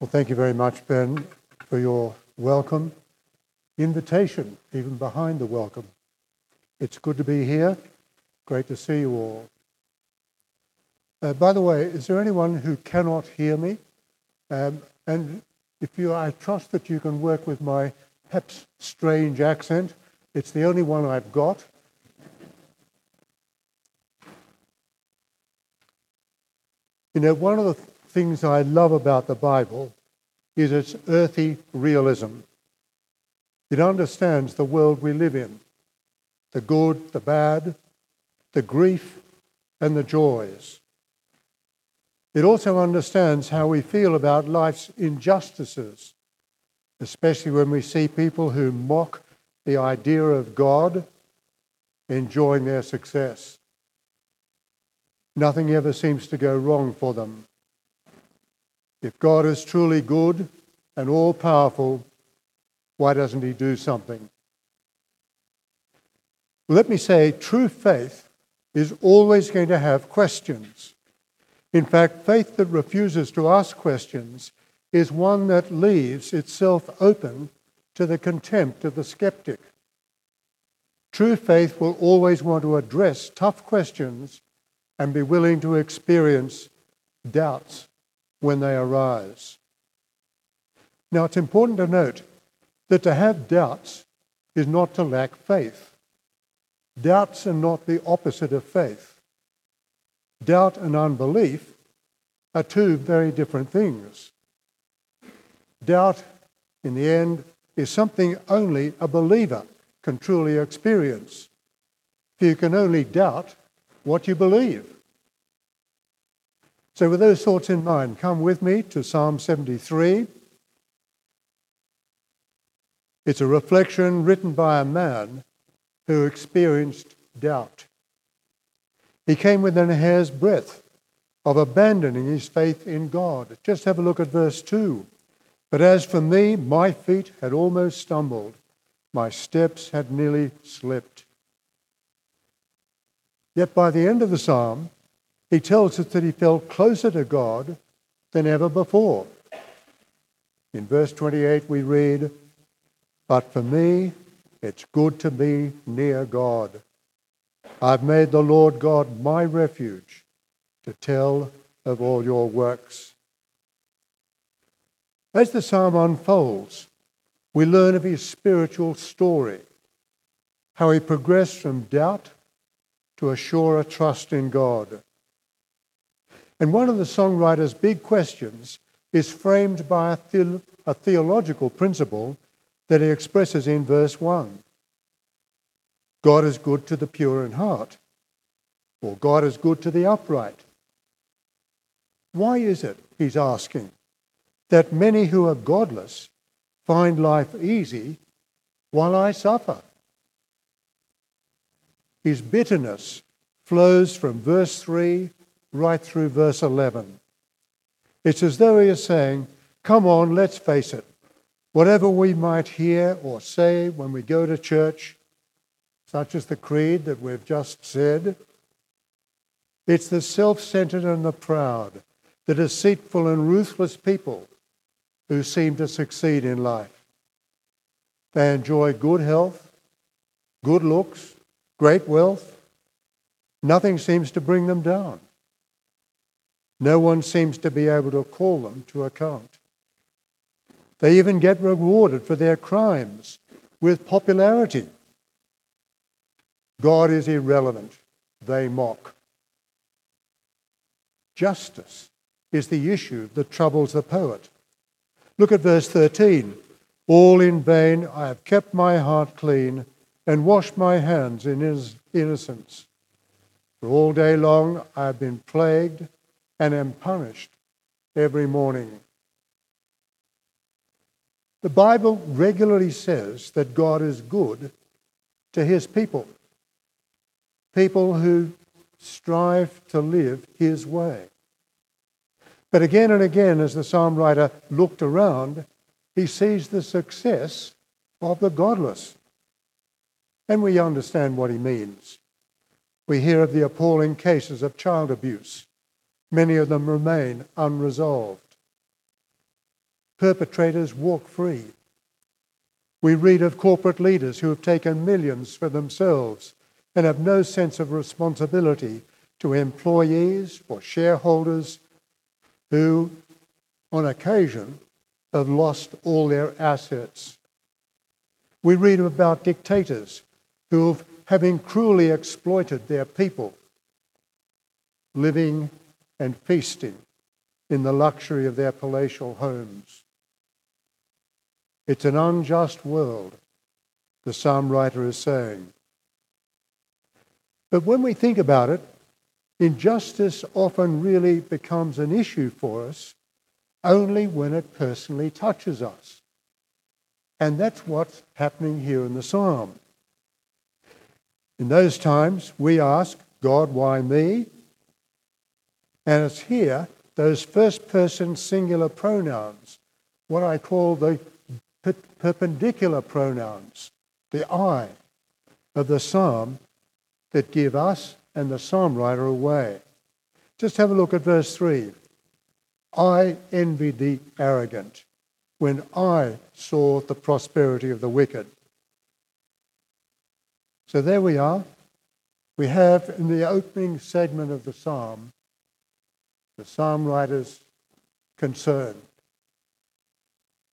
Well, thank you very much, Ben, for your welcome, invitation, even behind the welcome. It's good to be here. Great to see you all. Uh, by the way, is there anyone who cannot hear me? Um, and if you, I trust that you can work with my perhaps strange accent. It's the only one I've got. You know, one of the things I love about the Bible is its earthy realism. It understands the world we live in the good, the bad, the grief, and the joys. It also understands how we feel about life's injustices, especially when we see people who mock the idea of God enjoying their success. Nothing ever seems to go wrong for them. If God is truly good and all powerful, why doesn't he do something? Well, let me say, true faith is always going to have questions. In fact, faith that refuses to ask questions is one that leaves itself open to the contempt of the skeptic. True faith will always want to address tough questions and be willing to experience doubts when they arise. Now, it's important to note that to have doubts is not to lack faith. Doubts are not the opposite of faith. Doubt and unbelief are two very different things. Doubt, in the end, is something only a believer can truly experience. You can only doubt what you believe. So, with those thoughts in mind, come with me to Psalm 73. It's a reflection written by a man who experienced doubt. He came within a hair's breadth of abandoning his faith in God. Just have a look at verse 2. But as for me, my feet had almost stumbled, my steps had nearly slipped. Yet by the end of the psalm, he tells us that he felt closer to God than ever before. In verse 28, we read, But for me, it's good to be near God. I've made the Lord God my refuge to tell of all your works. As the psalm unfolds, we learn of his spiritual story, how he progressed from doubt to a surer trust in God. And one of the songwriter's big questions is framed by a, the- a theological principle that he expresses in verse 1. God is good to the pure in heart, or God is good to the upright. Why is it, he's asking, that many who are godless find life easy while I suffer? His bitterness flows from verse 3 right through verse 11. It's as though he is saying, Come on, let's face it. Whatever we might hear or say when we go to church, such as the creed that we've just said, it's the self centered and the proud, the deceitful and ruthless people who seem to succeed in life. They enjoy good health, good looks, great wealth. Nothing seems to bring them down. No one seems to be able to call them to account. They even get rewarded for their crimes with popularity. God is irrelevant, they mock. Justice is the issue that troubles the poet. Look at verse 13. All in vain I have kept my heart clean and washed my hands in innocence. For all day long I have been plagued and am punished every morning. The Bible regularly says that God is good to his people, people who strive to live his way. But again and again, as the psalm writer looked around, he sees the success of the godless. And we understand what he means. We hear of the appalling cases of child abuse Many of them remain unresolved. perpetrators walk free. We read of corporate leaders who have taken millions for themselves and have no sense of responsibility to employees or shareholders who, on occasion, have lost all their assets. We read about dictators who, having cruelly exploited their people, living and feasting in the luxury of their palatial homes. It's an unjust world, the psalm writer is saying. But when we think about it, injustice often really becomes an issue for us only when it personally touches us. And that's what's happening here in the psalm. In those times, we ask, God, why me? And it's here, those first person singular pronouns, what I call the perpendicular pronouns, the I of the psalm, that give us and the psalm writer away. Just have a look at verse 3. I envied the arrogant when I saw the prosperity of the wicked. So there we are. We have in the opening segment of the psalm the psalm writer's concern.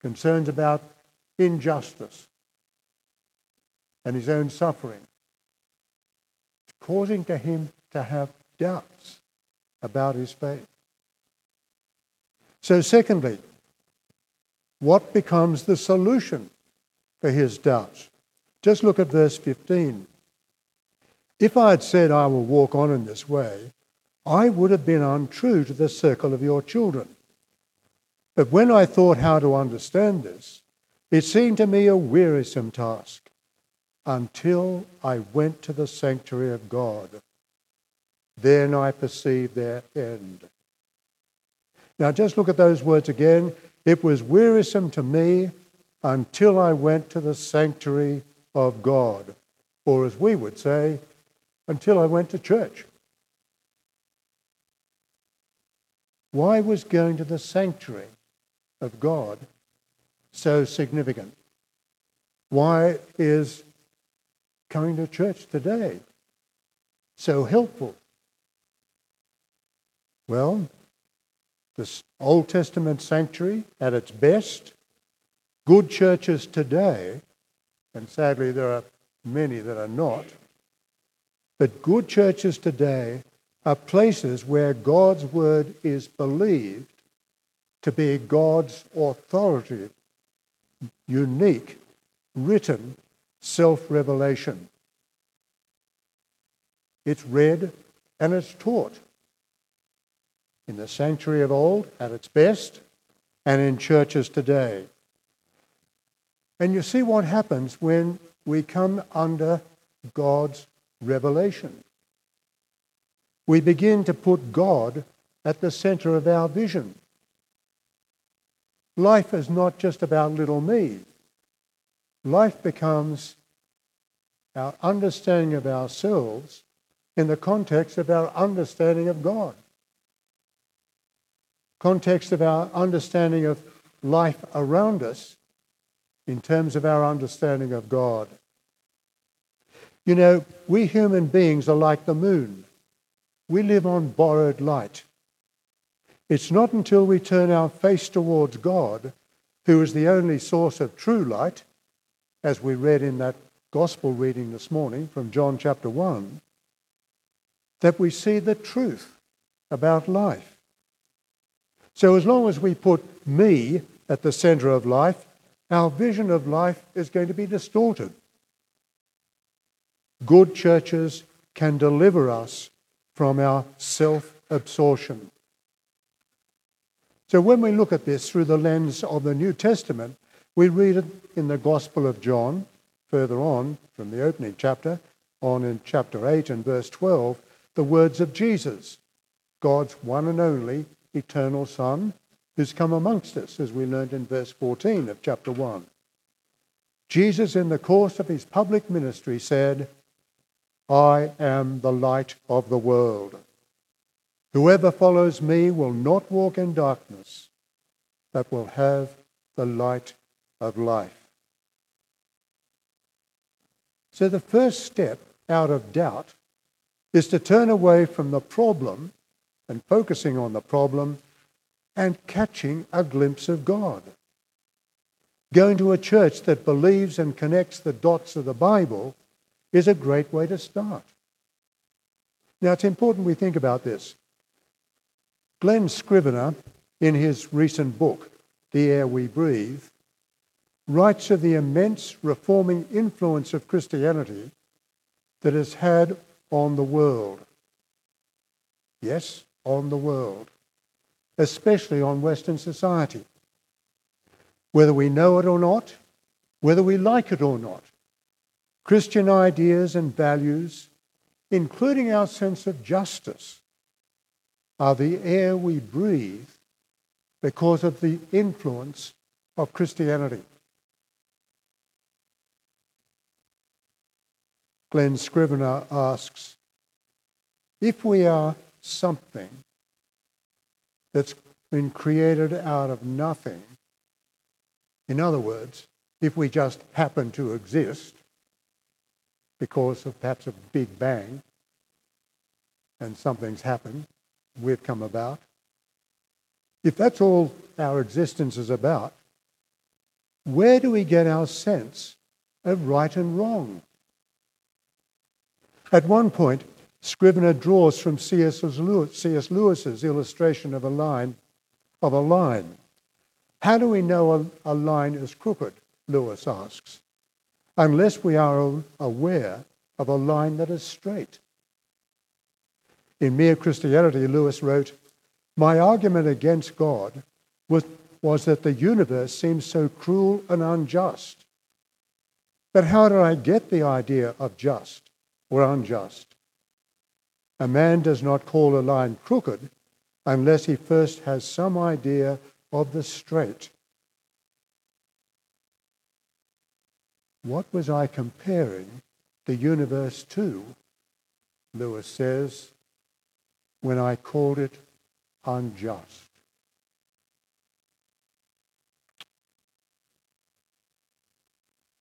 Concerns about injustice and his own suffering causing to him to have doubts about his faith. So, secondly, what becomes the solution for his doubts? Just look at verse 15. If I had said, I will walk on in this way, I would have been untrue to the circle of your children. But when I thought how to understand this, it seemed to me a wearisome task until I went to the sanctuary of God. Then I perceived their end. Now, just look at those words again. It was wearisome to me until I went to the sanctuary of God. Or, as we would say, until I went to church. Why was going to the sanctuary of God so significant? Why is coming to church today so helpful? Well, this Old Testament sanctuary at its best, good churches today, and sadly there are many that are not, but good churches today are places where God's word is believed to be God's authoritative, unique, written self revelation. It's read and it's taught in the sanctuary of old at its best and in churches today. And you see what happens when we come under God's revelation. We begin to put God at the center of our vision. Life is not just about little me life becomes our understanding of ourselves in the context of our understanding of God. Context of our understanding of life around us in terms of our understanding of God. You know, we human beings are like the moon. We live on borrowed light. It's not until we turn our face towards God, who is the only source of true light, as we read in that gospel reading this morning from John chapter 1, that we see the truth about life. So, as long as we put me at the center of life, our vision of life is going to be distorted. Good churches can deliver us from our self absorption. So, when we look at this through the lens of the New Testament, we read it in the Gospel of John, further on from the opening chapter, on in chapter 8 and verse 12, the words of Jesus, God's one and only eternal Son, who's come amongst us, as we learned in verse 14 of chapter 1. Jesus, in the course of his public ministry, said, I am the light of the world. Whoever follows me will not walk in darkness, but will have the light of life. So the first step out of doubt is to turn away from the problem and focusing on the problem and catching a glimpse of God. Going to a church that believes and connects the dots of the Bible is a great way to start. Now, it's important we think about this. Glen Scrivener, in his recent book, The Air We Breathe, writes of the immense reforming influence of Christianity that has had on the world. Yes, on the world, especially on Western society. Whether we know it or not, whether we like it or not, Christian ideas and values, including our sense of justice, are the air we breathe because of the influence of Christianity. Glen Scrivener asks if we are something that's been created out of nothing, in other words, if we just happen to exist because of perhaps a big bang and something's happened, we've come about, if that's all our existence is about, where do we get our sense of right and wrong? At one point, Scrivener draws from C.S. Lewis's illustration of a line, of a line. How do we know a, a line is crooked? Lewis asks. Unless we are aware of a line that is straight. In Mere Christianity, Lewis wrote, My argument against God was, that the universe seems so cruel and unjust. But how did I get the idea of just? or unjust. A man does not call a line crooked unless he first has some idea of the straight. What was I comparing the universe to, Lewis says, when I called it unjust?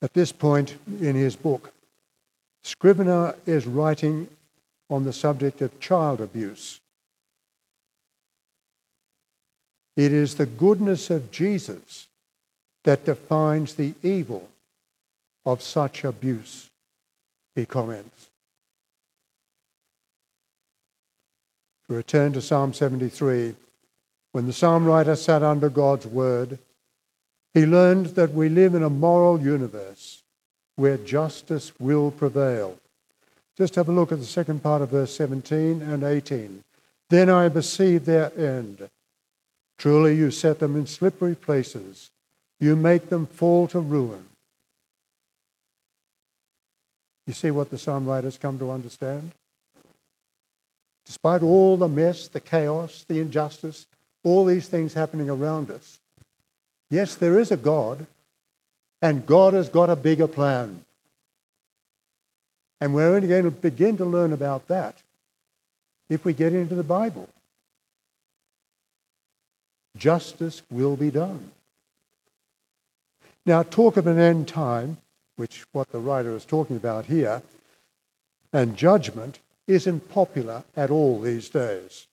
At this point in his book, Scrivener is writing on the subject of child abuse. It is the goodness of Jesus that defines the evil of such abuse, he comments. To return to Psalm 73, when the psalm writer sat under God's word, he learned that we live in a moral universe where justice will prevail. Just have a look at the second part of verse 17 and 18. Then I perceive their end. Truly, you set them in slippery places, you make them fall to ruin. You see what the psalm writers come to understand? Despite all the mess, the chaos, the injustice, all these things happening around us, yes, there is a God and God has got a bigger plan. And we're only going to begin to learn about that if we get into the Bible. Justice will be done. Now, talk of an end time, which what the writer is talking about here, and judgment isn't popular at all these days.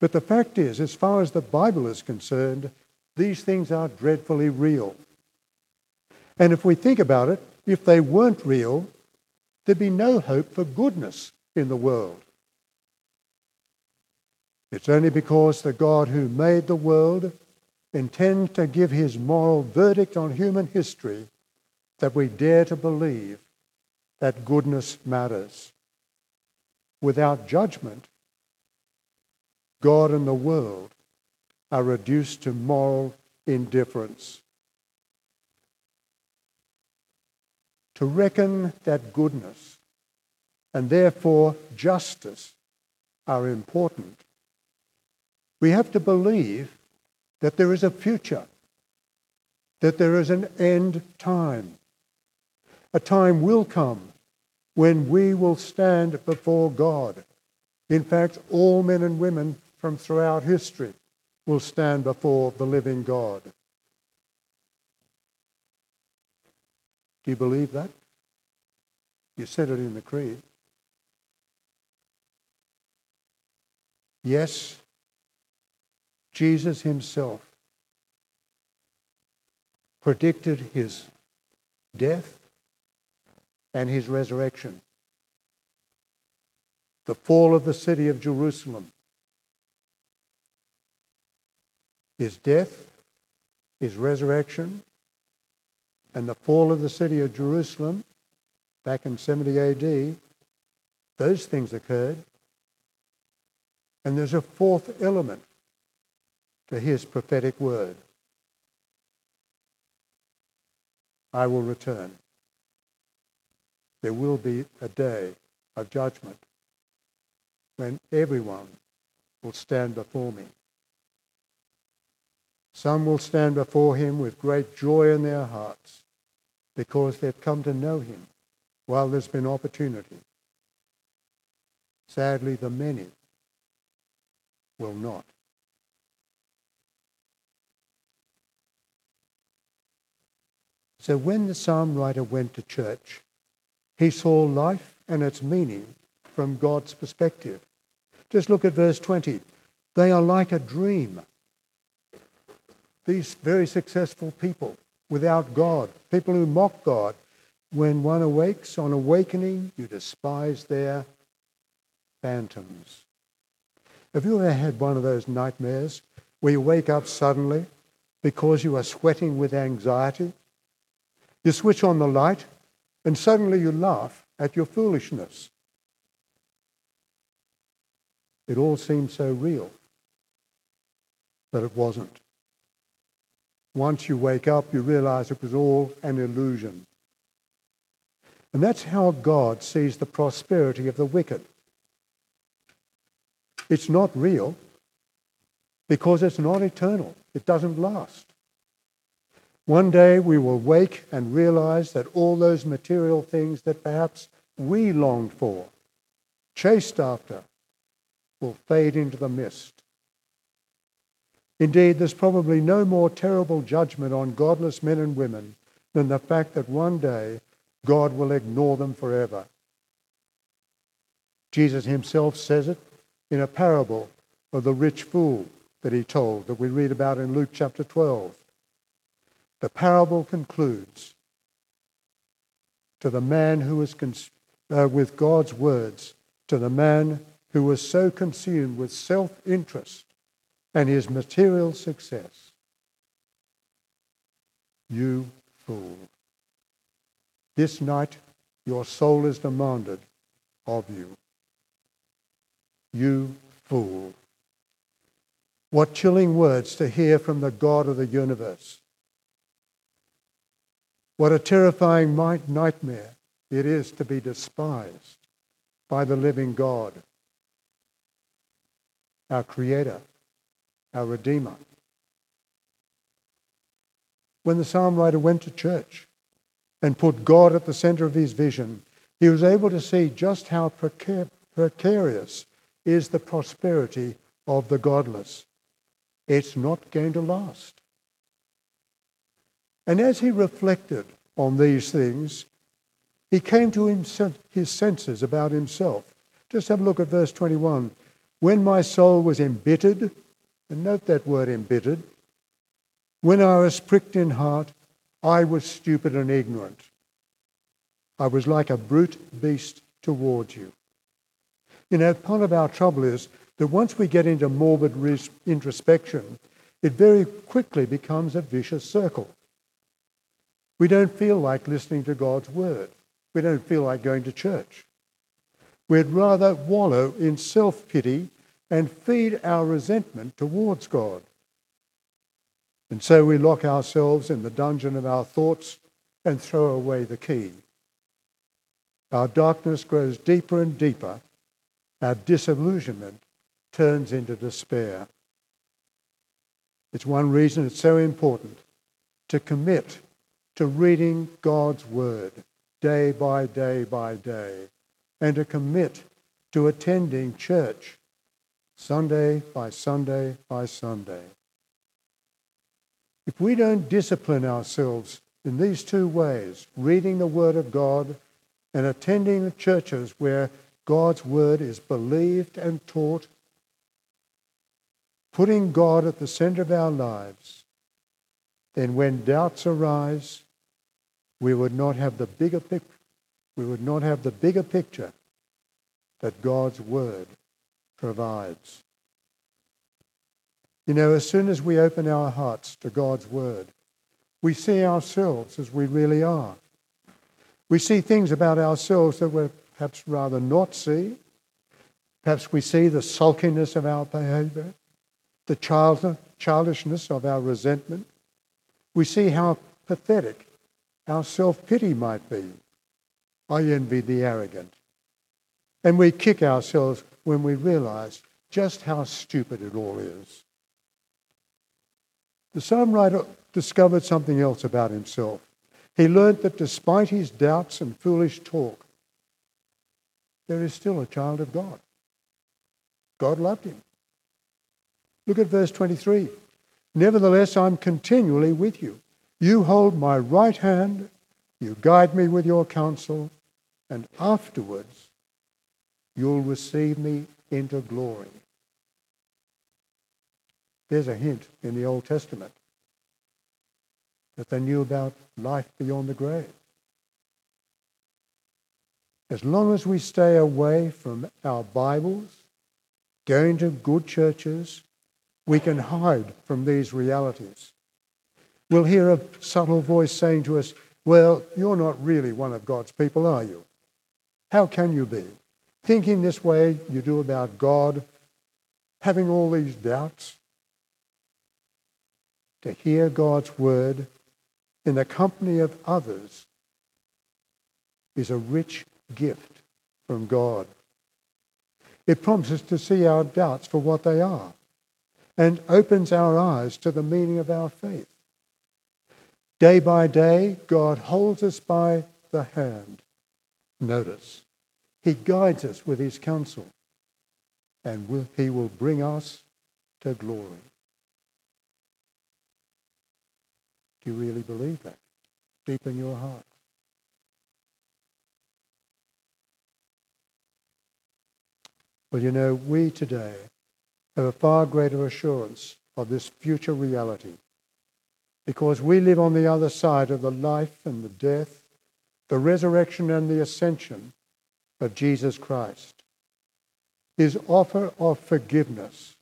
But the fact is, as far as the Bible is concerned, these things are dreadfully real. And if we think about it, if they weren't real, there'd be no hope for goodness in the world. It's only because the God who made the world intends to give his moral verdict on human history that we dare to believe that goodness matters. Without judgment, God and the world are reduced to moral indifference. to reckon that goodness and therefore justice are important, we have to believe that there is a future, that there is an end time. A time will come when we will stand before God. In fact, all men and women from throughout history will stand before the living God. Do you believe that? You said it in the creed. Yes, Jesus himself predicted his death and his resurrection. The fall of the city of Jerusalem. His death, his resurrection, and the fall of the city of Jerusalem back in 70 AD, those things occurred. And there's a fourth element to his prophetic word. I will return. There will be a day of judgment when everyone will stand before me. Some will stand before him with great joy in their hearts because they've come to know him while there's been opportunity. Sadly, the many will not. So when the psalm writer went to church, he saw life and its meaning from God's perspective. Just look at verse 20. They are like a dream. These very successful people without God, people who mock God, when one awakes, on awakening, you despise their phantoms. Have you ever had one of those nightmares where you wake up suddenly because you are sweating with anxiety you switch on the light, and suddenly you laugh at your foolishness. It all seemed so real, but it wasn't. Once you wake up, you realize it was all an illusion. And that's how God sees the prosperity of the wicked. It's not real because it's not eternal. It doesn't last. One day we will wake and realize that all those material things that perhaps we longed for, chased after, will fade into the mist. Indeed, there's probably no more terrible judgment on godless men and women than the fact that one day God will ignore them forever. Jesus himself says it in a parable of the rich fool that he told that we read about in Luke chapter 12. The parable concludes to the man who was cons- uh, with God's words, to the man who was so consumed with self interest and his material success. You fool. This night your soul is demanded of you. You fool. What chilling words to hear from the God of the universe. What a terrifying nightmare it is to be despised by the living God, our Creator, our Redeemer. When the psalm writer went to church and put God at the center of his vision, he was able to see just how precarious is the prosperity of the godless. It's not going to last. And as he reflected on these things, he came to his senses about himself. Just have a look at verse 21. When my soul was embittered, and note that word embittered, when I was pricked in heart, I was stupid and ignorant. I was like a brute beast towards you. You know, part of our trouble is that once we get into morbid introspection, it very quickly becomes a vicious circle. We don't feel like listening to God's word. We don't feel like going to church. We'd rather wallow in self pity and feed our resentment towards God. And so we lock ourselves in the dungeon of our thoughts and throw away the key. Our darkness grows deeper and deeper. Our disillusionment turns into despair. It's one reason it's so important to commit to reading God's Word day by day by day and to commit to attending church Sunday by Sunday by Sunday. If we don't discipline ourselves in these two ways reading the Word of God and attending the churches where God's Word is believed and taught, putting God at the center of our lives, then when doubts arise, we would not have the bigger picture. We would not have the bigger picture that God's Word provides. You know, as soon as we open our hearts to God's Word, we see ourselves as we really are. We see things about ourselves that we're perhaps rather not see. Perhaps we see the sulkiness of our behavior, the childishness of our resentment. We see how pathetic our self pity might be. I envy the arrogant. And we kick ourselves when we realize just how stupid it all is. The psalm writer discovered something else about himself. He learned that despite his doubts and foolish talk, there is still a child of God. God loved him. Look at verse 23. Nevertheless, I'm continually with you. You hold my right hand, you guide me with your counsel, and afterwards you'll receive me into glory. There's a hint in the Old Testament that they knew about life beyond the grave. As long as we stay away from our Bibles, going to good churches, we can hide from these realities. We'll hear a subtle voice saying to us, Well, you're not really one of God's people, are you? How can you be? Thinking this way you do about God, having all these doubts. To hear God's word in the company of others is a rich gift from God. It prompts us to see our doubts for what they are and opens our eyes to the meaning of our faith. Day by day, God holds us by the hand. Notice, He guides us with His counsel, and He will bring us to glory. Do you really believe that? Deep in your heart. Well, you know, we today have a far greater assurance of this future reality because we live on the other side of the life and the death, the resurrection and the ascension of Jesus Christ. His offer of forgiveness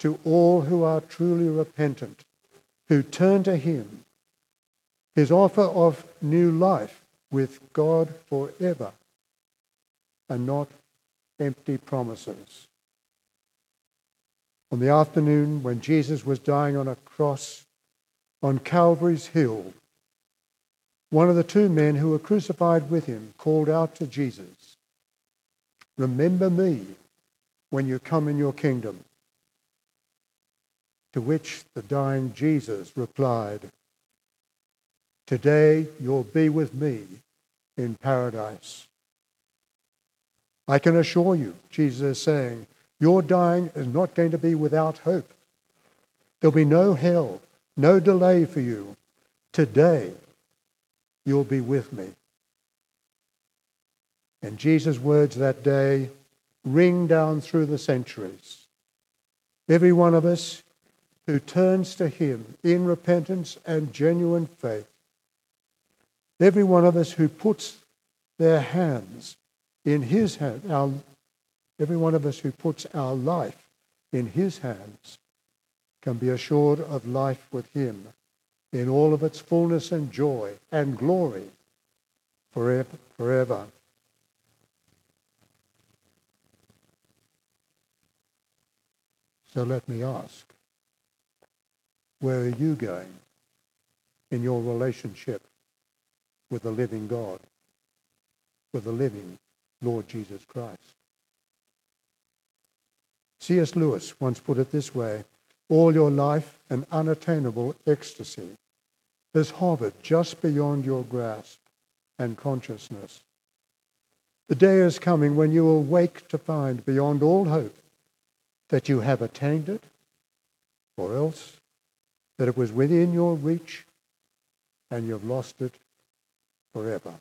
to all who are truly repentant, who turn to Him his offer of new life with God forever and not empty promises. On the afternoon when Jesus was dying on a cross on Calvary's hill, one of the two men who were crucified with him called out to Jesus, Remember me when you come in your kingdom. To which the dying Jesus replied, Today you'll be with me in paradise. I can assure you, Jesus is saying, your dying is not going to be without hope. There'll be no hell, no delay for you. Today you'll be with me. And Jesus' words that day ring down through the centuries. Every one of us who turns to him in repentance and genuine faith Every one of us who puts their hands in his hand, our, every one of us who puts our life in his hands can be assured of life with him in all of its fullness and joy and glory forever. forever. So let me ask, where are you going in your relationship with the living God, with the living Lord Jesus Christ. C.S. Lewis once put it this way All your life, an unattainable ecstasy, has hovered just beyond your grasp and consciousness. The day is coming when you will wake to find beyond all hope that you have attained it, or else that it was within your reach and you've lost it forever.